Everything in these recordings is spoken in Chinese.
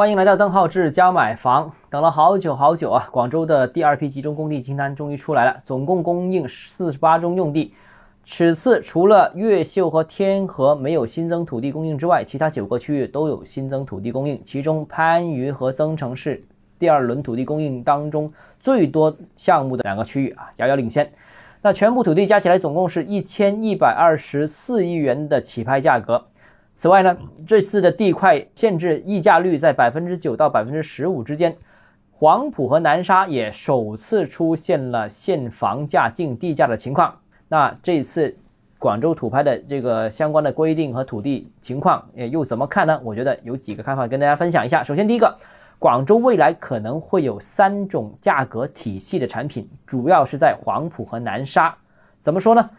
欢迎来到邓浩志教买房。等了好久好久啊，广州的第二批集中供地清单终于出来了，总共供应四十八宗用地。此次除了越秀和天河没有新增土地供应之外，其他九个区域都有新增土地供应。其中番禺和增城是第二轮土地供应当中最多项目的两个区域啊，遥遥领先。那全部土地加起来总共是一千一百二十四亿元的起拍价格。此外呢，这次的地块限制溢价率在百分之九到百分之十五之间，黄埔和南沙也首次出现了限房价竞地价的情况。那这次广州土拍的这个相关的规定和土地情况，又怎么看呢？我觉得有几个看法跟大家分享一下。首先，第一个，广州未来可能会有三种价格体系的产品，主要是在黄埔和南沙。怎么说呢？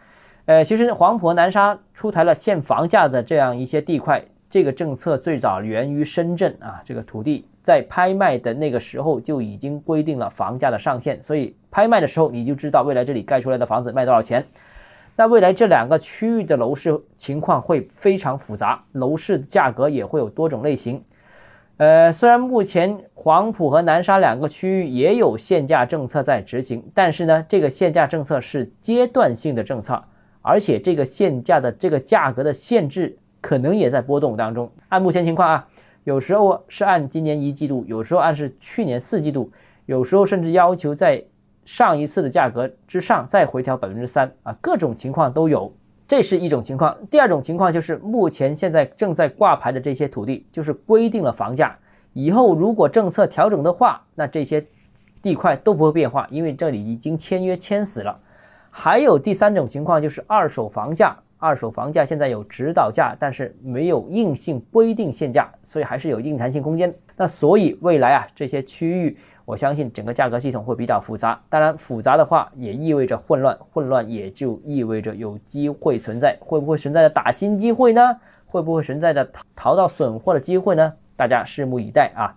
呃，其实黄埔南沙出台了限房价的这样一些地块，这个政策最早源于深圳啊。这个土地在拍卖的那个时候就已经规定了房价的上限，所以拍卖的时候你就知道未来这里盖出来的房子卖多少钱。那未来这两个区域的楼市情况会非常复杂，楼市价格也会有多种类型。呃，虽然目前黄埔和南沙两个区域也有限价政策在执行，但是呢，这个限价政策是阶段性的政策。而且这个限价的这个价格的限制可能也在波动当中。按目前情况啊，有时候是按今年一季度，有时候按是去年四季度，有时候甚至要求在上一次的价格之上再回调百分之三啊，各种情况都有。这是一种情况。第二种情况就是目前现在正在挂牌的这些土地，就是规定了房价，以后如果政策调整的话，那这些地块都不会变化，因为这里已经签约签死了。还有第三种情况，就是二手房价。二手房价现在有指导价，但是没有硬性规定限价，所以还是有硬弹性空间。那所以未来啊，这些区域，我相信整个价格系统会比较复杂。当然，复杂的话也意味着混乱，混乱也就意味着有机会存在。会不会存在着打新机会呢？会不会存在着淘到损货的机会呢？大家拭目以待啊。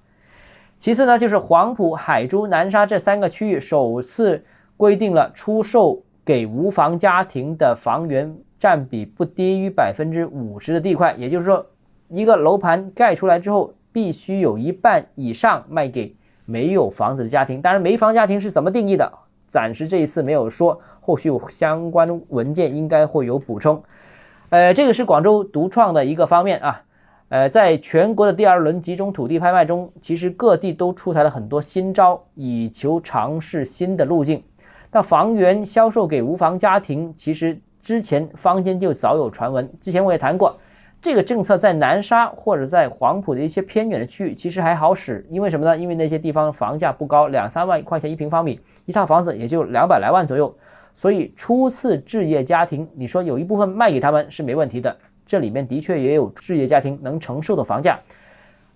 其次呢，就是黄埔、海珠、南沙这三个区域首次规定了出售。给无房家庭的房源占比不低于百分之五十的地块，也就是说，一个楼盘盖出来之后，必须有一半以上卖给没有房子的家庭。当然，没房家庭是怎么定义的？暂时这一次没有说，后续相关文件应该会有补充。呃，这个是广州独创的一个方面啊。呃，在全国的第二轮集中土地拍卖中，其实各地都出台了很多新招，以求尝试新的路径。那房源销售给无房家庭，其实之前坊间就早有传闻。之前我也谈过，这个政策在南沙或者在黄埔的一些偏远的区域，其实还好使。因为什么呢？因为那些地方房价不高，两三万块钱一平方米，一套房子也就两百来万左右。所以初次置业家庭，你说有一部分卖给他们是没问题的。这里面的确也有置业家庭能承受的房价。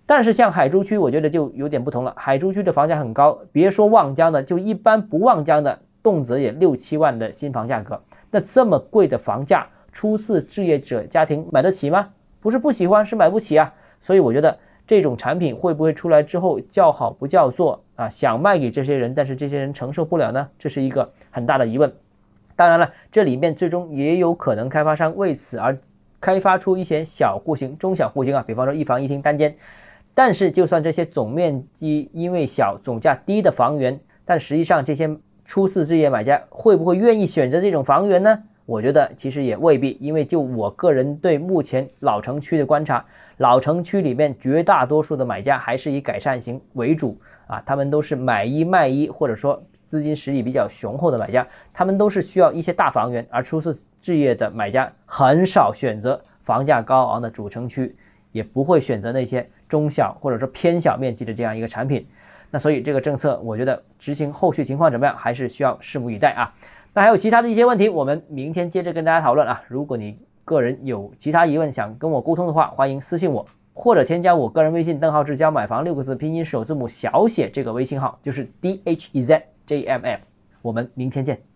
但是像海珠区，我觉得就有点不同了。海珠区的房价很高，别说望江的，就一般不望江的。动辄也六七万的新房价格，那这么贵的房价，初次置业者家庭买得起吗？不是不喜欢，是买不起啊。所以我觉得这种产品会不会出来之后叫好不叫座啊？想卖给这些人，但是这些人承受不了呢？这是一个很大的疑问。当然了，这里面最终也有可能开发商为此而开发出一些小户型、中小户型啊，比方说一房一厅单间。但是就算这些总面积因为小、总价低的房源，但实际上这些。初次置业买家会不会愿意选择这种房源呢？我觉得其实也未必，因为就我个人对目前老城区的观察，老城区里面绝大多数的买家还是以改善型为主啊，他们都是买一卖一，或者说资金实力比较雄厚的买家，他们都是需要一些大房源，而初次置业的买家很少选择房价高昂的主城区，也不会选择那些中小或者说偏小面积的这样一个产品。那所以这个政策，我觉得执行后续情况怎么样，还是需要拭目以待啊。那还有其他的一些问题，我们明天接着跟大家讨论啊。如果你个人有其他疑问想跟我沟通的话，欢迎私信我，或者添加我个人微信“邓浩志教买房”六个字拼音首字母小写这个微信号，就是 D H E Z J M F。我们明天见。